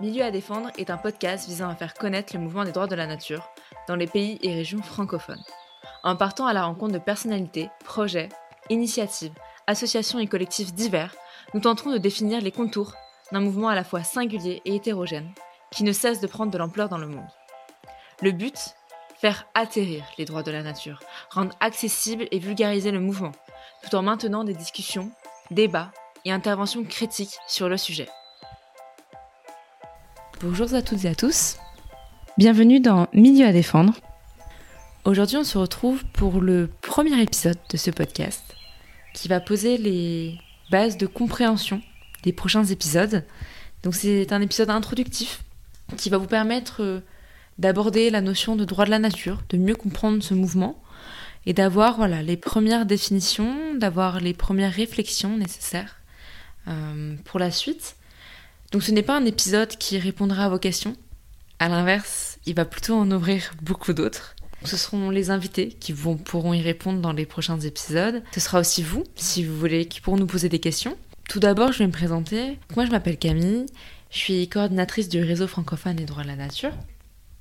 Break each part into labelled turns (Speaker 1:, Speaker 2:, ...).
Speaker 1: Milieu à défendre est un podcast visant à faire connaître le mouvement des droits de la nature dans les pays et régions francophones. En partant à la rencontre de personnalités, projets, initiatives, associations et collectifs divers, nous tenterons de définir les contours d'un mouvement à la fois singulier et hétérogène qui ne cesse de prendre de l'ampleur dans le monde. Le but Faire atterrir les droits de la nature, rendre accessible et vulgariser le mouvement, tout en maintenant des discussions, débats et interventions critiques sur le sujet. Bonjour à toutes et à tous, bienvenue dans Milieu à défendre. Aujourd'hui on se retrouve pour le premier épisode de ce podcast qui va poser les bases de compréhension des prochains épisodes. Donc c'est un épisode introductif qui va vous permettre euh, d'aborder la notion de droit de la nature, de mieux comprendre ce mouvement et d'avoir voilà, les premières définitions, d'avoir les premières réflexions nécessaires euh, pour la suite. Donc ce n'est pas un épisode qui répondra à vos questions. À l'inverse, il va plutôt en ouvrir beaucoup d'autres. Ce seront les invités qui pourront y répondre dans les prochains épisodes. Ce sera aussi vous, si vous voulez, qui pourront nous poser des questions. Tout d'abord, je vais me présenter. Moi, je m'appelle Camille. Je suis coordinatrice du réseau francophone des droits de la nature.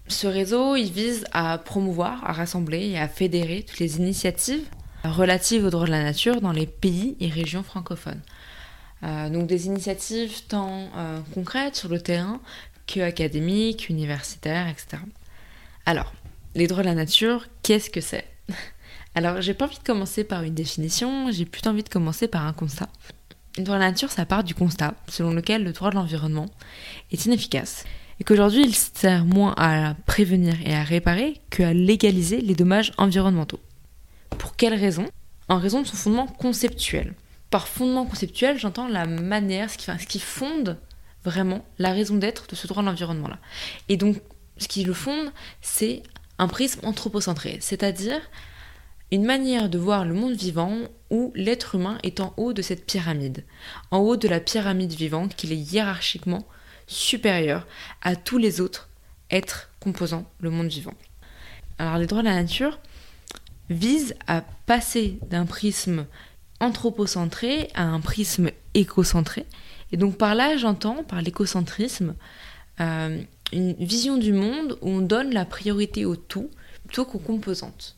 Speaker 1: Ce réseau, il vise à promouvoir, à rassembler et à fédérer toutes les initiatives relatives aux droits de la nature dans les pays et régions francophones. Euh, donc des initiatives tant euh, concrètes sur le terrain que académiques, universitaires, etc. Alors, les droits de la nature, qu'est-ce que c'est? Alors, j'ai pas envie de commencer par une définition, j'ai plutôt envie de commencer par un constat. Les droits de la nature, ça part du constat selon lequel le droit de l'environnement est inefficace et qu'aujourd'hui il sert moins à prévenir et à réparer qu'à légaliser les dommages environnementaux. Pour quelle raison? En raison de son fondement conceptuel. Par fondement conceptuel, j'entends la manière, ce qui, fonde vraiment la raison d'être de ce droit de l'environnement-là. Et donc, ce qui le fonde, c'est un prisme anthropocentré, c'est-à-dire une manière de voir le monde vivant où l'être humain est en haut de cette pyramide, en haut de la pyramide vivante, qu'il est hiérarchiquement supérieur à tous les autres êtres composant le monde vivant. Alors les droits de la nature visent à passer d'un prisme anthropocentré à un prisme écocentré. Et donc par là, j'entends, par l'écocentrisme, euh, une vision du monde où on donne la priorité au tout plutôt qu'aux composantes.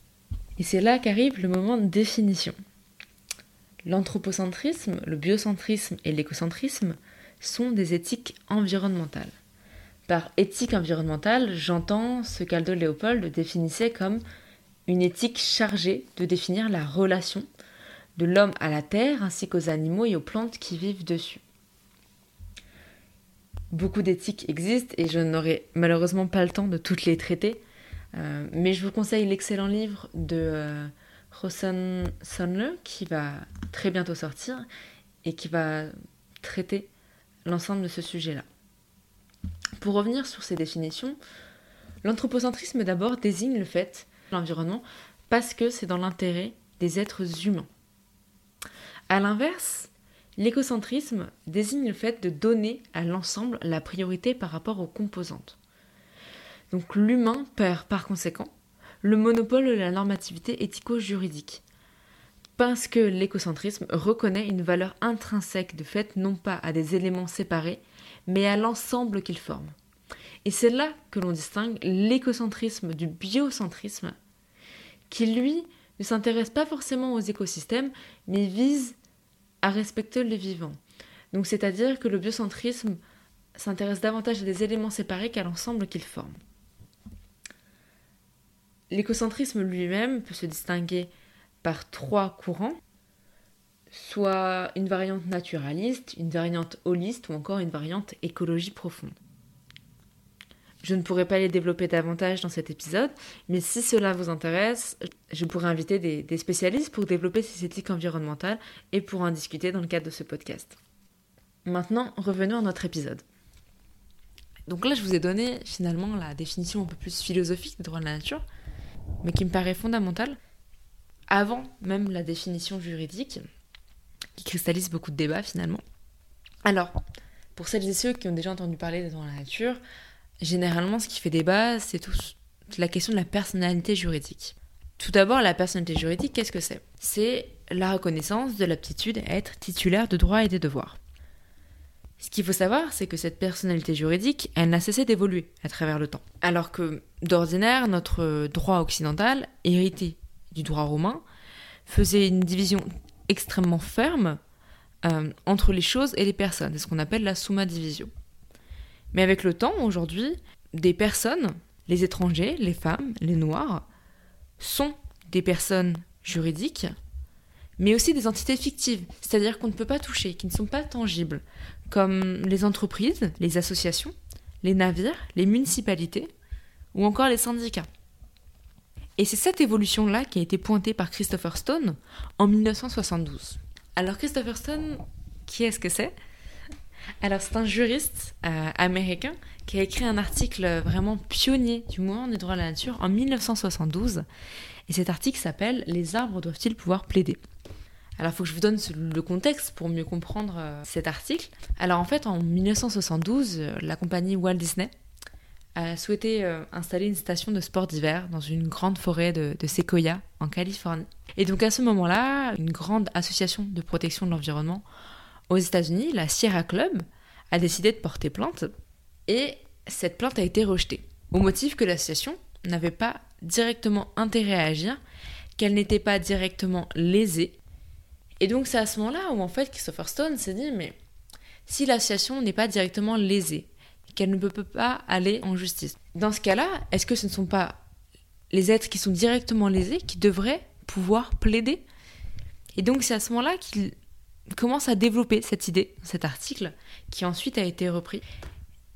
Speaker 1: Et c'est là qu'arrive le moment de définition. L'anthropocentrisme, le biocentrisme et l'écocentrisme sont des éthiques environnementales. Par éthique environnementale, j'entends ce qu'Aldo Léopold définissait comme une éthique chargée de définir la relation de l'homme à la terre ainsi qu'aux animaux et aux plantes qui vivent dessus. Beaucoup d'éthiques existent et je n'aurai malheureusement pas le temps de toutes les traiter, euh, mais je vous conseille l'excellent livre de euh, Rosen Sonle qui va très bientôt sortir et qui va traiter l'ensemble de ce sujet-là. Pour revenir sur ces définitions, l'anthropocentrisme d'abord désigne le fait, l'environnement, parce que c'est dans l'intérêt des êtres humains. A l'inverse, l'écocentrisme désigne le fait de donner à l'ensemble la priorité par rapport aux composantes. Donc l'humain perd par conséquent le monopole de la normativité éthico-juridique, parce que l'écocentrisme reconnaît une valeur intrinsèque de fait non pas à des éléments séparés, mais à l'ensemble qu'ils forment. Et c'est là que l'on distingue l'écocentrisme du biocentrisme, qui lui ne s'intéresse pas forcément aux écosystèmes, mais vise à respecter les vivants. Donc c'est-à-dire que le biocentrisme s'intéresse davantage à des éléments séparés qu'à l'ensemble qu'ils forment. L'écocentrisme lui-même peut se distinguer par trois courants, soit une variante naturaliste, une variante holiste ou encore une variante écologie profonde. Je ne pourrais pas les développer davantage dans cet épisode, mais si cela vous intéresse, je pourrais inviter des, des, spécialistes pour développer ces éthiques environnementales et pour en discuter dans le cadre de ce podcast. Maintenant, revenons à notre épisode. Donc là, je vous ai donné finalement la définition un peu plus philosophique des droits de la nature, mais qui me paraît fondamentale avant même la définition juridique, qui cristallise beaucoup de débats finalement. Alors, pour celles et ceux qui ont déjà entendu parler des droits de la nature, généralement ce qui fait débat, c'est tout la question de la personnalité juridique. Tout d'abord, la personnalité juridique, qu'est-ce que c'est? C'est la reconnaissance de l'aptitude à être titulaire de droits et des devoirs. Ce qu'il faut savoir, c'est que cette personnalité juridique, elle n'a cessé d'évoluer à travers le temps. Alors que, d'ordinaire, notre droit occidental, hérité du droit romain, faisait une division extrêmement ferme euh, entre les choses et les personnes, c'est ce qu'on appelle la summa division. Mais avec le temps, aujourd'hui, des personnes, les étrangers, les femmes, les noirs, sont des personnes juridiques, mais aussi des entités fictives, c'est-à-dire qu'on ne peut pas toucher, qui ne sont pas tangibles, comme les entreprises, les associations, les navires, les municipalités ou encore les syndicats. Et c'est cette évolution-là qui a été pointée par Christopher Stone en 1972. Alors Christopher Stone, qui est-ce que c'est? Alors c'est un juriste euh, américain qui a écrit un article vraiment pionnier du mouvement des droits de la nature en 1972. Et cet article s'appelle Les arbres doivent-ils pouvoir plaider? Alors, il faut que je vous donne le contexte pour mieux comprendre euh, cet article. Alors, en fait, en 1972, euh, la compagnie Walt Disney a souhaité installer une station de sport d'hiver dans une grande forêt de, de Sequoia, en Californie. Et donc, à ce moment-là, une grande association de protection de l'environnement aux États-Unis, la Sierra Club, a décidé de porter plainte. Et cette plainte a été rejetée, au motif que l'association n'avait pas directement intérêt à agir, qu'elle n'était pas directement lésée et donc c'est à ce moment-là où en fait Christopher Stone s'est dit mais si l'association n'est pas directement lésée, qu'elle ne peut pas aller en justice, dans ce cas-là, est-ce que ce ne sont pas les êtres qui sont directement lésés qui devraient pouvoir plaider? Et donc c'est à ce moment-là qu'il commence à développer cette idée, cet article, qui ensuite a été repris.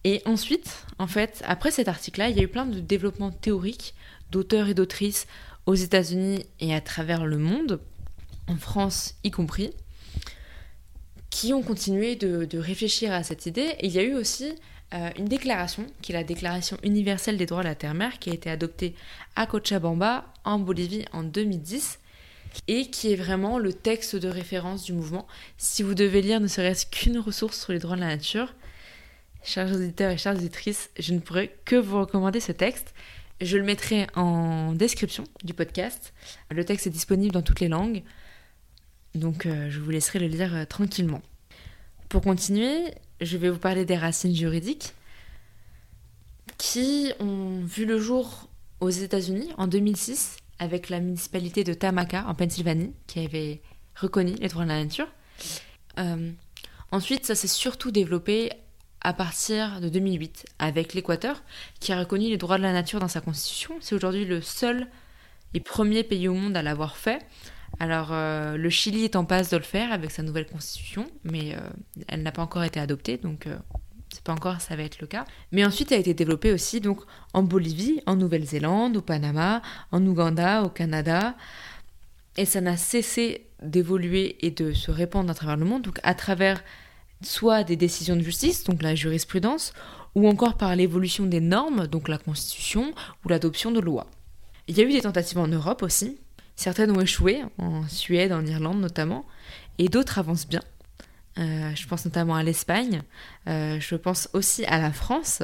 Speaker 1: Et ensuite, en fait, après cet article-là, il y a eu plein de développements théoriques d'auteurs et d'autrices aux États-Unis et à travers le monde en France y compris, qui ont continué de, réfléchir à cette idée. Et il y a eu aussi euh, une déclaration, qui est la Déclaration universelle des droits de la Terre-Mère, qui a été adoptée à Cochabamba, en Bolivie, en 2010, et qui est vraiment le texte de référence du mouvement. Si vous devez lire ne serait-ce qu'une ressource sur les droits de la nature, chers auditeurs et chères auditrices, je ne pourrais que vous recommander ce texte. Je le mettrai en description du podcast. Le texte est disponible dans toutes les langues. Donc euh, je vous laisserai le lire euh, tranquillement. Pour continuer, je vais vous parler des racines juridiques qui ont vu le jour aux États-Unis en 2006 avec la municipalité de Tamaka en Pennsylvanie qui avait reconnu les droits de la nature. Euh, ensuite, ça s'est surtout développé à partir de 2008 avec l'Équateur qui a reconnu les droits de la nature dans sa constitution. C'est aujourd'hui le seul et premier pays au monde à l'avoir fait alors, euh, le Chili est en passe de le faire avec sa nouvelle constitution, mais euh, elle n'a pas encore été adoptée, donc c'est pas encore, ça va être le cas. Mais ensuite, elle a été développée aussi donc en Bolivie, en Nouvelle-Zélande, au Panama, en Ouganda, au Canada, et ça n'a cessé d'évoluer et de se répandre à travers le monde, donc à travers soit des décisions de justice, donc la jurisprudence, ou encore par l'évolution des normes, donc la constitution ou l'adoption de lois. Il y a eu des tentatives en Europe aussi, Certaines ont échoué, en Suède, en Irlande notamment, et d'autres avancent bien. Euh, je pense notamment à l'Espagne, euh, je pense aussi à la France,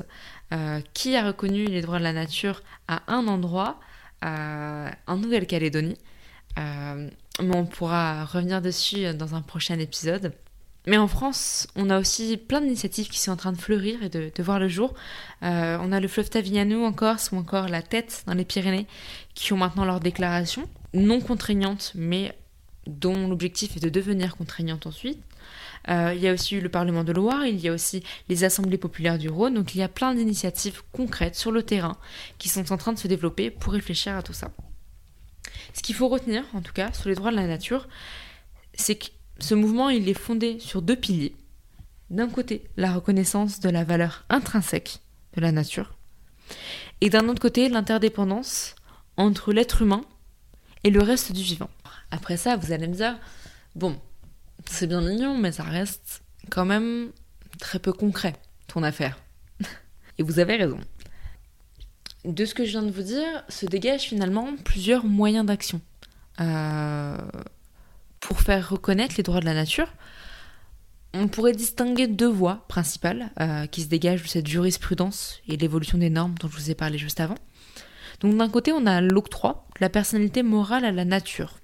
Speaker 1: euh, qui a reconnu les droits de la nature à un endroit, en Nouvelle-Calédonie. mais on pourra revenir dessus dans un prochain épisode. Mais en France, on a aussi plein d'initiatives qui sont en train de fleurir et de, voir le jour. on a le fleuve Tavignano en Corse ou encore la Tête dans les Pyrénées qui ont maintenant leur déclaration non contraignante, mais dont l'objectif est de devenir contraignante ensuite. Euh, il y a aussi le Parlement de Loire, il y a aussi les assemblées populaires du Rhône, donc il y a plein d'initiatives concrètes sur le terrain qui sont en train de se développer pour réfléchir à tout ça. Ce qu'il faut retenir, en tout cas, sur les droits de la nature, c'est que ce mouvement, il est fondé sur deux piliers. D'un côté, la reconnaissance de la valeur intrinsèque de la nature, et d'un autre côté, l'interdépendance entre l'être humain et le reste du vivant. Après ça, vous allez me dire, bon, c'est bien mignon, mais ça reste quand même très peu concret, ton affaire. et vous avez raison. De ce que je viens de vous dire, se dégagent finalement plusieurs moyens d'action euh, pour faire reconnaître les droits de la nature. On pourrait distinguer deux voies principales euh, qui se dégagent de cette jurisprudence et l'évolution des normes dont je vous ai parlé juste avant. Donc d'un côté, on a l'octroi la personnalité morale à la nature.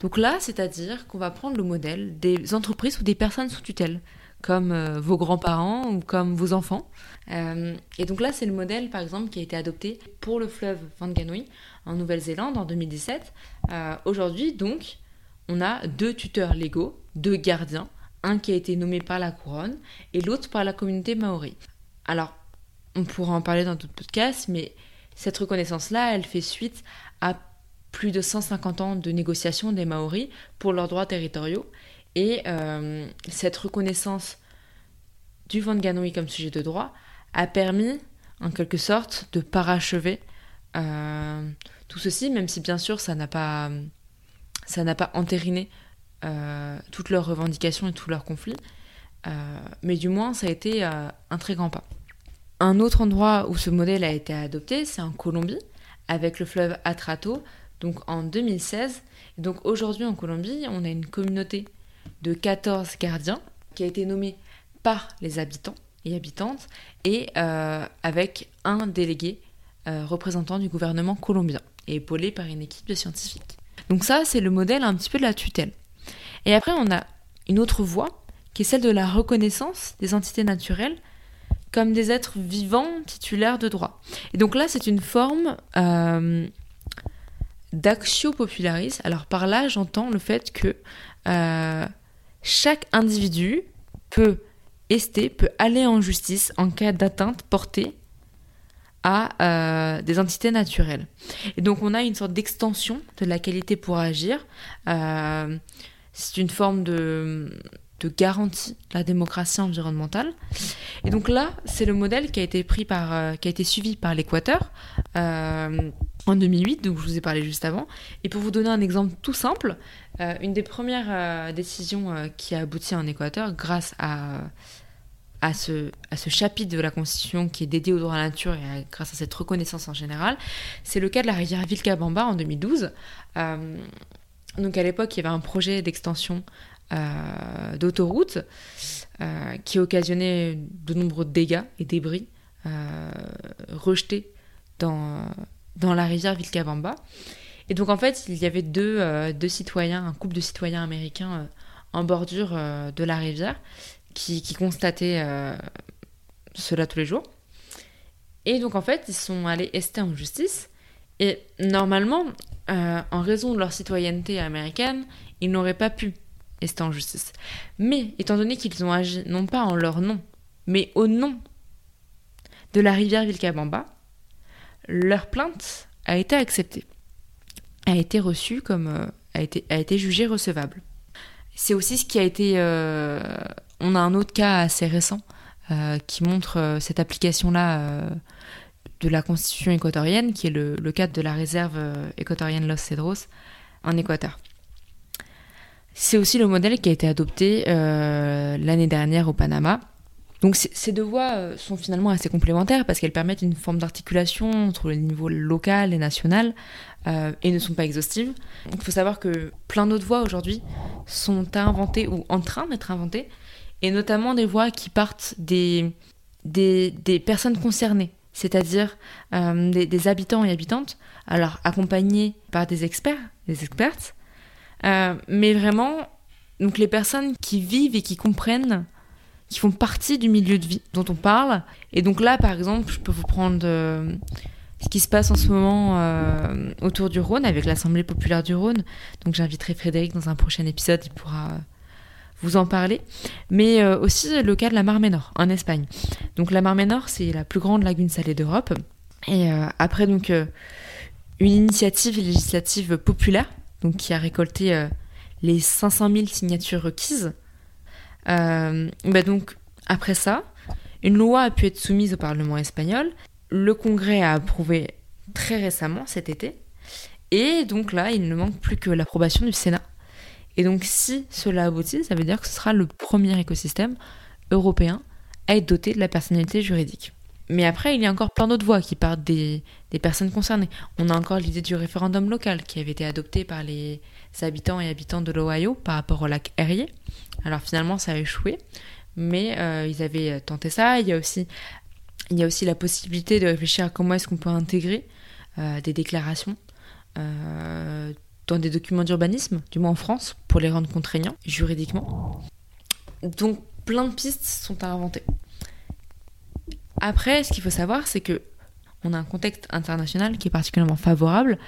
Speaker 1: Donc là, c'est-à-dire qu'on va prendre le modèle des entreprises ou des personnes sous tutelle, comme euh, vos grands-parents ou comme vos enfants. Euh, et donc là, c'est le modèle, par exemple, qui a été adopté pour le fleuve Wanganui en Nouvelle-Zélande en 2017. Euh, aujourd'hui, donc, on a deux tuteurs légaux, deux gardiens, un qui a été nommé par la couronne et l'autre par la communauté maori. Alors, on pourra en parler dans d'autres podcasts, mais cette reconnaissance-là, elle fait suite à plus de 150 ans de négociations des Maoris pour leurs droits territoriaux. Et euh, cette reconnaissance du Wanganui comme sujet de droit a permis, en quelque sorte, de parachever euh, tout ceci, même si bien sûr ça n'a pas, ça entériné euh, toutes leurs revendications et tous leurs conflits, mais du moins ça a été un très grand pas. Un autre endroit où ce modèle a été adopté, c'est en Colombie, avec le fleuve Atrato, donc en 2016. Donc aujourd'hui en Colombie, on a une communauté de 14 gardiens qui a été nommée par les habitants et habitantes et euh, avec un délégué euh, représentant du gouvernement colombien et épaulé par une équipe de scientifiques. Donc ça, c'est le modèle un petit peu de la tutelle. Et après, on a une autre voie qui est celle de la reconnaissance des entités naturelles comme des êtres vivants titulaires de droits. Et donc là, c'est une forme euh, d'actio popularis. Alors par là, j'entends le fait que euh, chaque individu peut ester, peut aller en justice en cas d'atteinte portée à euh, des entités naturelles. Et donc on a une sorte d'extension de la qualité pour agir. c'est une forme de garantie de la démocratie environnementale. Et donc là, c'est le modèle qui a été pris par, euh, qui a été suivi par l'Équateur euh, en 2008, donc je vous ai parlé juste avant. Et pour vous donner un exemple tout simple, euh, une des premières décisions qui a abouti en Équateur, grâce à ce, chapitre de la Constitution qui est dédié au droit à la nature et grâce à cette reconnaissance en général, c'est le cas de la rivière Vilcabamba en 2012. donc à l'époque, il y avait un projet d'extension euh, d'autoroute euh, qui occasionnait de nombreux dégâts et débris euh, rejetés dans, dans la rivière Vilcabamba. Et donc en fait, il y avait deux, deux citoyens, un couple de citoyens américains en bordure de la rivière qui, qui constataient cela tous les jours. Et donc en fait, ils sont allés ester en justice. Et normalement, en raison de leur citoyenneté américaine, ils n'auraient pas pu c'était en justice. Mais étant donné qu'ils ont agi non pas en leur nom, mais au nom de la rivière Vilcabamba, leur plainte a été acceptée, a été reçue comme euh, a été a été jugée recevable. C'est aussi ce qui a été. Euh, on a un autre cas assez récent euh, qui montre cette application-là de la constitution équatorienne, qui est le, le cadre de la réserve équatorienne Los Cedros en Équateur. C'est aussi le modèle qui a été adopté l'année dernière au Panama. Donc ces deux voies euh, sont finalement assez complémentaires parce qu'elles permettent une forme d'articulation entre le niveau local et national euh, et ne sont pas exhaustives. Il faut savoir que plein d'autres voies aujourd'hui sont à inventer ou en train d'être inventées et notamment des voies qui partent des, des, personnes concernées, c'est-à-dire des, des, habitants et habitantes, alors par des experts, des expertes, euh, mais vraiment, donc les personnes qui vivent et qui comprennent, qui font partie du milieu de vie dont on parle. Et donc là, par exemple, je peux vous prendre euh, ce qui se passe en ce moment euh, autour du Rhône avec l'Assemblée populaire du Rhône. Donc j'inviterai Frédéric dans un prochain épisode, il pourra vous en parler. Mais aussi le cas de la Mar Menor en Espagne. Donc la Mar Menor, c'est la plus grande lagune salée d'Europe. Et après donc une initiative législative populaire donc qui a récolté euh, les 500 000 signatures requises. Euh, bah donc, après ça, une loi a pu être soumise au Parlement espagnol. Le Congrès a approuvé très récemment, cet été. Et donc là, il ne manque plus que l'approbation du Sénat. Et donc, si cela aboutit, ça veut dire que ce sera le premier écosystème européen à être doté de la personnalité juridique. Mais après, il y a encore plein d'autres voies qui partent des, personnes concernées. On a encore l'idée du référendum local qui avait été adopté par les habitants et habitantes de l'Ohio par rapport au lac Erie. Alors finalement, ça a échoué, mais euh, ils avaient tenté ça. Il y a aussi, il y a aussi la possibilité de réfléchir à comment est-ce qu'on peut intégrer euh, des déclarations euh, dans des documents d'urbanisme, du moins en France, pour les rendre contraignants juridiquement. Donc plein de pistes sont à inventer. Après, ce qu'il faut savoir, c'est que on a un contexte international qui est particulièrement favorable.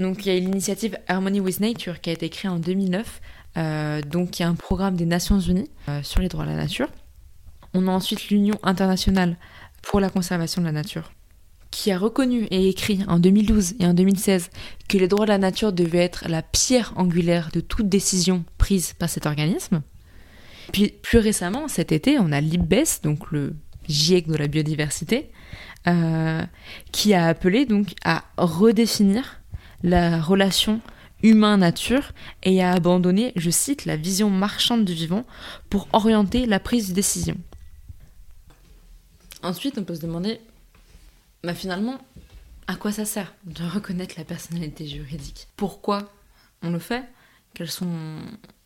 Speaker 1: Donc il y a l'initiative Harmony with Nature qui a été créée en 2009. Euh, donc y a un programme des Nations Unies euh, sur les droits de la nature. On a ensuite l'Union internationale pour la conservation de la nature qui a reconnu et écrit en 2012 et en 2016 que les droits de la nature devaient être la pierre angulaire de toute décision prise par cet organisme. Puis plus récemment, cet été, on a l'IBES, donc le GIEC de la biodiversité, euh, qui a appelé donc à redéfinir la relation humain-nature et à abandonner, je cite, la vision marchande du vivant pour orienter la prise de décision. Ensuite, on peut se demander, bah finalement, à quoi ça sert de reconnaître la personnalité juridique? Pourquoi on le fait? Quels sont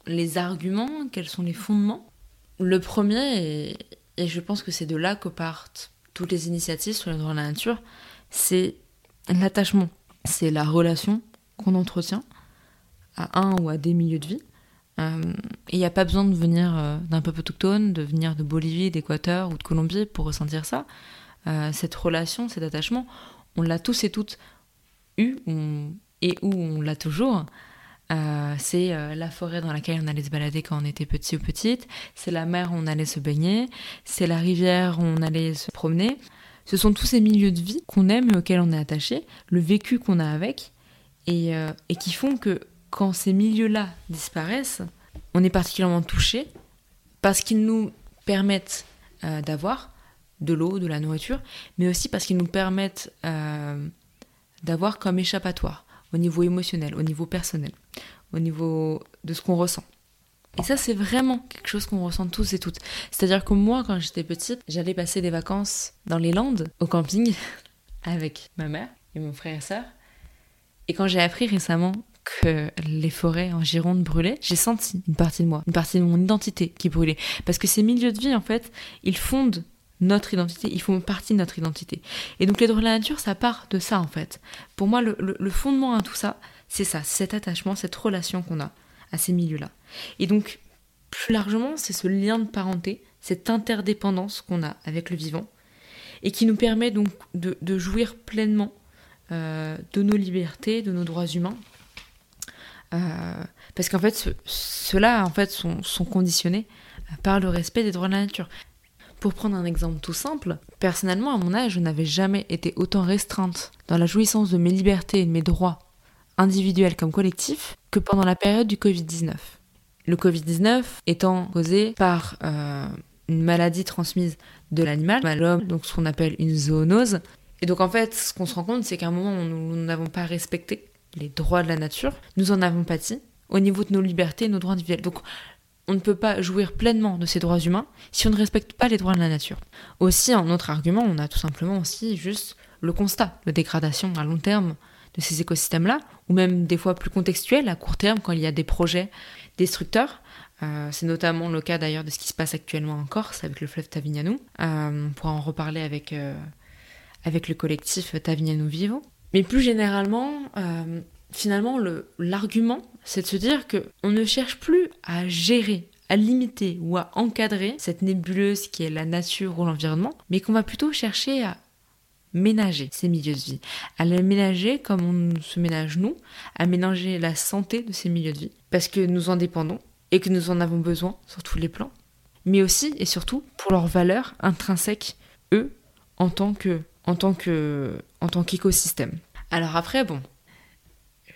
Speaker 1: les arguments? Quels sont les fondements? Le premier, et, je pense que c'est de là que partent toutes les initiatives sur les droits de la nature, c'est l'attachement. C'est la relation qu'on entretient à un ou à des milieux de vie. Euh, il n'y a pas besoin de venir euh, d'un peuple autochtone, de venir de Bolivie, d'Équateur ou de Colombie pour ressentir ça. Euh, cette relation, cet attachement, on l'a tous et toutes eu et où on l'a toujours. Euh, c'est euh, la forêt dans laquelle on allait se balader quand on était petit ou petite, c'est la mer où on allait se baigner, c'est la rivière où on allait se promener. Ce sont tous ces milieux de vie qu'on aime et auxquels on est attaché, le vécu qu'on a avec, et, et, qui font que quand ces milieux-là disparaissent, on est particulièrement touché parce qu'ils nous permettent d'avoir de l'eau, de la nourriture, mais aussi parce qu'ils nous permettent euh, d'avoir comme échappatoire au niveau émotionnel, au niveau personnel, au niveau de ce qu'on ressent. Et ça, c'est vraiment quelque chose qu'on ressent tous et toutes. C'est-à-dire que moi, quand j'étais petite, j'allais passer des vacances dans les Landes, au camping, avec ma mère et mon frère et soeur. Et quand j'ai appris récemment que les forêts en Gironde brûlaient, j'ai senti une partie de moi, une partie de mon identité qui brûlait. Parce que ces milieux de vie, en fait, ils fondent notre identité, ils font partie de notre identité. Et donc les droits de la nature, ça part de ça en fait. Pour moi, le, fondement à tout ça, c'est ça, cet attachement, cette relation qu'on a à ces milieux-là. Et donc, plus largement, c'est ce lien de parenté, cette interdépendance qu'on a avec le vivant, et qui nous permet donc de, jouir pleinement euh, de nos libertés, de nos droits humains. Euh, parce qu'en fait, ceux-là en fait, sont conditionnés par le respect des droits de la nature. Pour prendre un exemple tout simple, personnellement, à mon âge, je n'avais jamais été autant restreinte dans la jouissance de mes libertés et de mes droits individuels comme collectifs que pendant la période du Covid-19. Le Covid-19 étant causé par euh, une maladie transmise de l'animal à l'homme, donc ce qu'on appelle une zoonose. Et donc en fait, ce qu'on se rend compte, c'est qu'à un moment où nous n'avons pas respecté les droits de la nature, nous en avons pâti au niveau de nos libertés nos droits individuels. Donc on ne peut pas jouir pleinement de ces droits humains si on ne respecte pas les droits de la nature. Aussi, un autre argument, on a tout simplement aussi juste le constat de dégradation à long terme de ces écosystèmes-là, ou même des fois plus contextuel, à court terme, quand il y a des projets destructeurs. Euh, c'est notamment le cas d'ailleurs de ce qui se passe actuellement en Corse avec le fleuve Tavignano. Euh, on pourra en reparler avec, euh, avec le collectif Tavignano Vivo. Mais plus généralement, finalement, l'argument, c'est de se dire qu'on ne cherche plus à gérer, à limiter ou à encadrer cette nébuleuse qui est la nature ou l'environnement, mais qu'on va plutôt chercher à ménager ces milieux de vie, à les ménager comme on se ménage nous, à ménager la santé de ces milieux de vie, parce que nous en dépendons et que nous en avons besoin sur tous les plans, mais aussi et surtout pour leurs valeurs intrinsèques, eux, en tant que en tant que en tant qu'écosystème. Alors après, bon,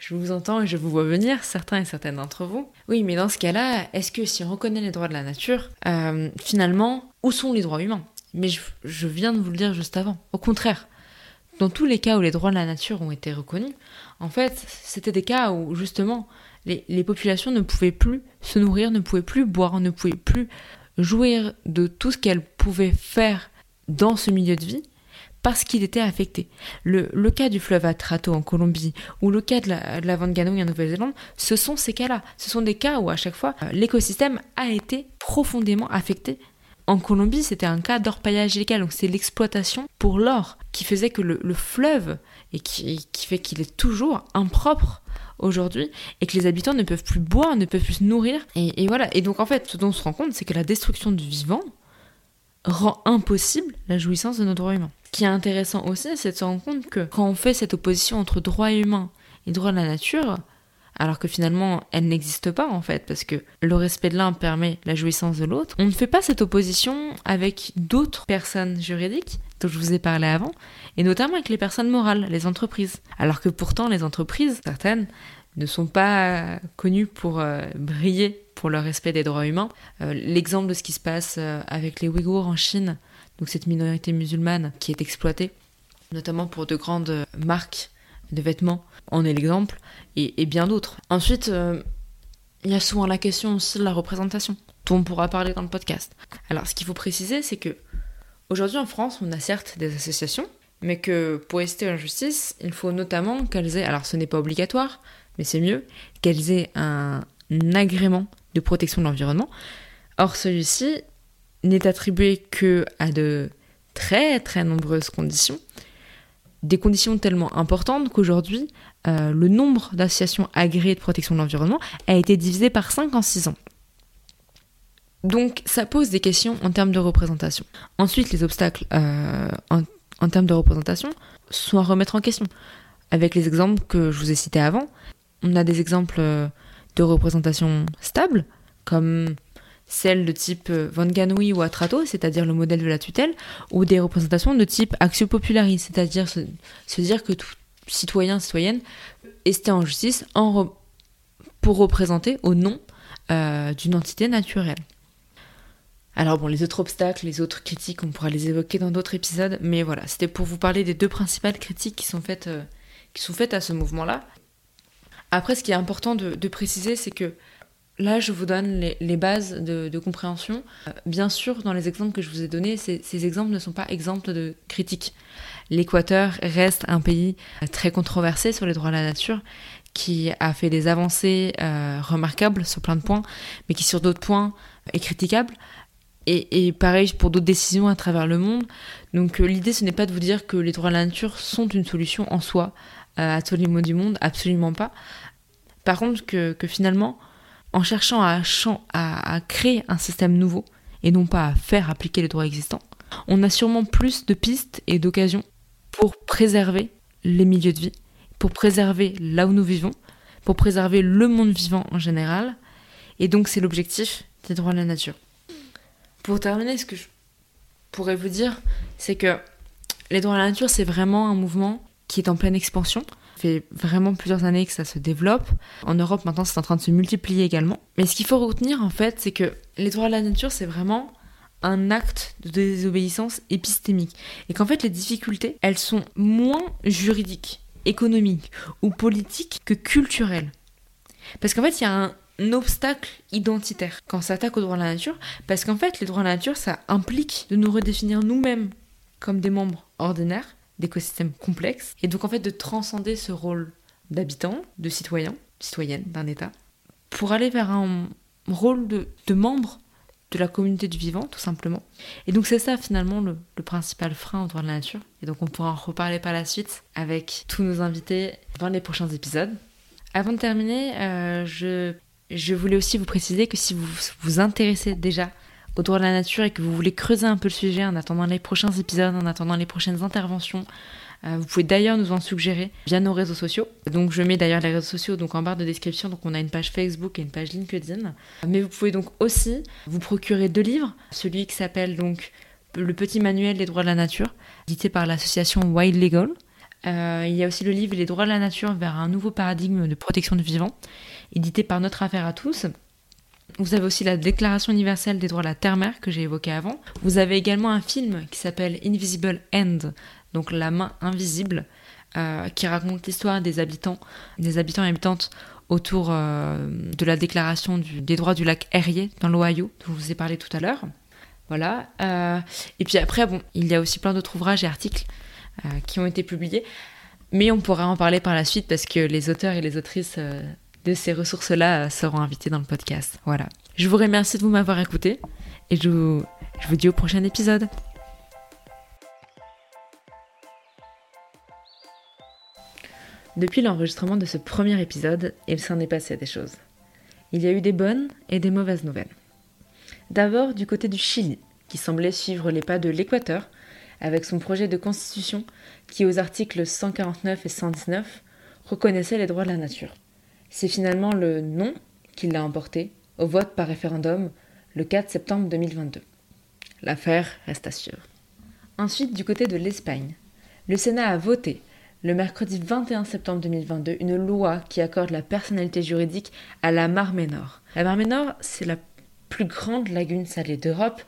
Speaker 1: je vous entends et je vous vois venir, certains et certaines d'entre vous. Oui, mais dans ce cas-là, est-ce que si on reconnaît les droits de la nature, euh, finalement, où sont les droits humains? Mais je, viens de vous le dire juste avant. Au contraire, dans tous les cas où les droits de la nature ont été reconnus, en fait, c'était des cas où justement les, populations ne pouvaient plus se nourrir, ne pouvaient plus boire, ne pouvaient plus jouir de tout ce qu'elles pouvaient faire dans ce milieu de vie parce qu'il était affecté. Le, cas du fleuve Atrato en Colombie ou le cas de la, de la en Nouvelle-Zélande, ce sont ces cas-là. Ce sont des cas où à chaque fois euh, l'écosystème a été profondément affecté En Colombie, c'était un cas d'orpaillage illégal, donc c'est l'exploitation pour l'or qui faisait que le, fleuve, et qui, fait qu'il est toujours impropre aujourd'hui, et que les habitants ne peuvent plus boire, ne peuvent plus se nourrir. Et, voilà, et donc en fait, ce dont on se rend compte, c'est que la destruction du vivant rend impossible la jouissance de nos droits humains. Ce qui est intéressant aussi, c'est de se rendre compte que quand on fait cette opposition entre droits humains et droits de la nature, alors que finalement elle n'existe pas en fait, parce que le respect de l'un permet la jouissance de l'autre. On ne fait pas cette opposition avec d'autres personnes juridiques dont je vous ai parlé avant, et notamment avec les personnes morales, les entreprises. Alors que pourtant les entreprises, certaines, ne sont pas connues pour euh, briller pour le respect des droits humains. Euh, l'exemple de ce qui se passe euh, avec les Ouïghours en Chine, donc cette minorité musulmane qui est exploitée, notamment pour de grandes marques de vêtements, en est l'exemple, et, bien d'autres. Ensuite, euh, il y a souvent la question aussi de la représentation, dont on pourra parler dans le podcast. Alors, ce qu'il faut préciser, c'est que aujourd'hui en France, on a certes des associations, mais que pour rester en justice, il faut notamment qu'elles aient, alors ce n'est pas obligatoire, mais c'est mieux, qu'elles aient un, agrément de protection de l'environnement. Or, celui-ci n'est attribué que à de très très nombreuses conditions, des conditions tellement importantes qu'aujourd'hui, euh, le nombre d'associations agréées de protection de l'environnement a été divisé par 5 en 6 ans. Donc ça pose des questions en termes de représentation. Ensuite, les obstacles euh, en, termes de représentation sont à remettre en question. Avec les exemples que je vous ai cités avant, on a des exemples euh, de représentation stable, comme celle de type euh, Van ou Atrato, c'est-à-dire le modèle de la tutelle, ou des représentations de type Axio Popularis, c'est-à-dire se, dire que tout citoyen, citoyenne est en justice pour représenter au nom euh, d'une entité naturelle. Alors bon, les autres obstacles, les autres critiques, on pourra les évoquer dans d'autres épisodes, mais voilà, c'était pour vous parler des deux principales critiques qui sont faites, euh, qui sont faites à ce mouvement-là. Après, ce qui est important de préciser, c'est que Là, je vous donne les, bases de, compréhension. Euh, bien sûr, dans les exemples que je vous ai donnés, ces, exemples ne sont pas exemples de critiques. L'Équateur reste un pays euh, très controversé sur les droits de la nature, qui a fait des avancées euh, remarquables sur plein de points, mais qui sur d'autres points est critiquable. Et, pareil pour d'autres décisions à travers le monde. Donc l'idée, ce n'est pas de vous dire que les droits de la nature sont une solution en soi à tous les maux du monde, absolument pas. Par contre, que finalement, en cherchant à, créer un système nouveau et non pas à faire appliquer les droits existants, on a sûrement plus de pistes et d'occasions pour préserver les milieux de vie, pour préserver là où nous vivons, pour préserver le monde vivant en général. Et donc c'est l'objectif des droits de la nature. Pour terminer, ce que je pourrais vous dire, c'est que les droits de la nature, c'est vraiment un mouvement qui est en pleine expansion fait vraiment plusieurs années que ça se développe. En Europe, maintenant, c'est en train de se multiplier également. Mais ce qu'il faut retenir, en fait, c'est que les droits de la nature, c'est vraiment un acte de désobéissance épistémique. Et qu'en fait, les difficultés, elles sont moins juridiques, économiques ou politiques que culturelles. Parce qu'en fait, il y a un obstacle identitaire quand ça attaque aux droits de la nature, parce qu'en fait, les droits de la nature, ça implique de nous redéfinir nous-mêmes comme des membres ordinaires d'écosystèmes complexes, et donc en fait de transcender ce rôle d'habitant, de citoyen, citoyenne d'un État, pour aller vers un rôle de, membre de la communauté du vivant, tout simplement. Et donc c'est ça finalement le, principal frein au droit de la nature. Et donc on pourra en reparler par la suite avec tous nos invités dans les prochains épisodes. Avant de terminer, euh, je, je voulais aussi vous préciser que si vous vous intéressez déjà au droit de la nature et que vous voulez creuser un peu le sujet en attendant les prochains épisodes, en attendant les prochaines interventions, euh, vous pouvez d'ailleurs nous en suggérer via nos réseaux sociaux. Donc je mets d'ailleurs les réseaux sociaux donc en barre de description. Donc on a une page Facebook et une page LinkedIn. Mais vous pouvez donc aussi vous procurer deux livres. Celui qui s'appelle donc Le petit manuel des droits de la nature, édité par l'association Wild Legal. Euh, il y a aussi le livre Les droits de la nature vers un nouveau paradigme de protection du vivant, édité par Notre Affaire à tous. Vous avez aussi la Déclaration universelle des droits de la terre-mère que j'ai évoquée avant. Vous avez également un film qui s'appelle Invisible End, donc la main invisible, euh, qui raconte l'histoire des habitants, des habitants et habitantes autour euh, de la déclaration des droits du lac Erie dans l'Ohio, dont je vous ai parlé tout à l'heure. Voilà. Euh, et puis après, bon, il y a aussi plein d'autres ouvrages et articles qui ont été publiés, mais on pourra en parler par la suite parce que les auteurs et les autrices de ces ressources-là seront invités dans le podcast. Voilà. Je vous remercie de vous m'avoir écouté et je vous Je vous dis au prochain épisode. Depuis l'enregistrement de ce premier épisode, il s'en est passé des choses. Il y a eu des bonnes et des mauvaises nouvelles. D'abord du côté du Chili, qui semblait suivre les pas de l'Équateur, avec son projet de constitution qui, aux articles 149 et 119, reconnaissait les droits de la nature. C'est finalement le non qui l'a emporté au vote par référendum le 4 septembre 2022. L'affaire reste à suivre. Ensuite, du côté de l'Espagne, le Sénat a voté le mercredi 21 septembre 2022 une loi qui accorde la personnalité juridique à la Mar Menor. La Mar Menor, c'est la plus grande lagune salée d'Europe,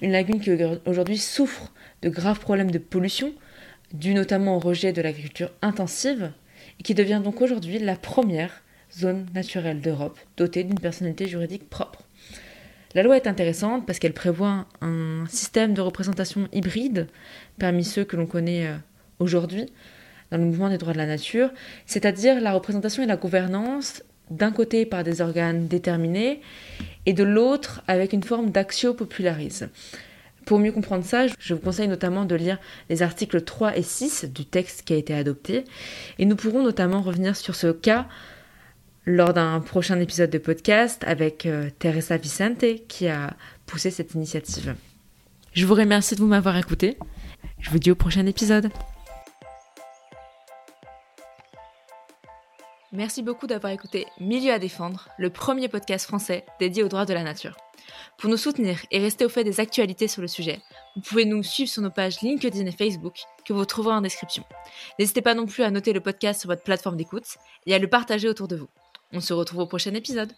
Speaker 1: une lagune qui aujourd'hui souffre de graves problèmes de pollution, dû notamment au rejet de l'agriculture intensive, et qui devient donc aujourd'hui la première zone naturelle d'Europe dotée d'une personnalité juridique propre. La loi est intéressante parce qu'elle prévoit un système de représentation hybride parmi ceux que l'on connaît euh, aujourd'hui dans le mouvement des droits de la nature, c'est-à-dire la représentation et la gouvernance d'un côté par des organes déterminés et de l'autre avec une forme d'axio popularise. Pour mieux comprendre ça, je vous conseille notamment de lire les articles 3 et 6 du texte qui a été adopté et nous pourrons notamment revenir sur ce cas lors d'un prochain épisode de podcast avec euh, Teresa Vicente qui a poussé cette initiative. Je vous remercie de vous m'avoir écouté. Je vous dis au prochain épisode. Merci beaucoup d'avoir écouté Milieu à défendre, le premier podcast français dédié aux droits de la nature. Pour nous soutenir et rester au fait des actualités sur le sujet, vous pouvez nous suivre sur nos pages LinkedIn et Facebook que vous trouverez en description. N'hésitez pas non plus à noter le podcast sur votre plateforme d'écoute et à le partager autour de vous. On se retrouve au prochain épisode.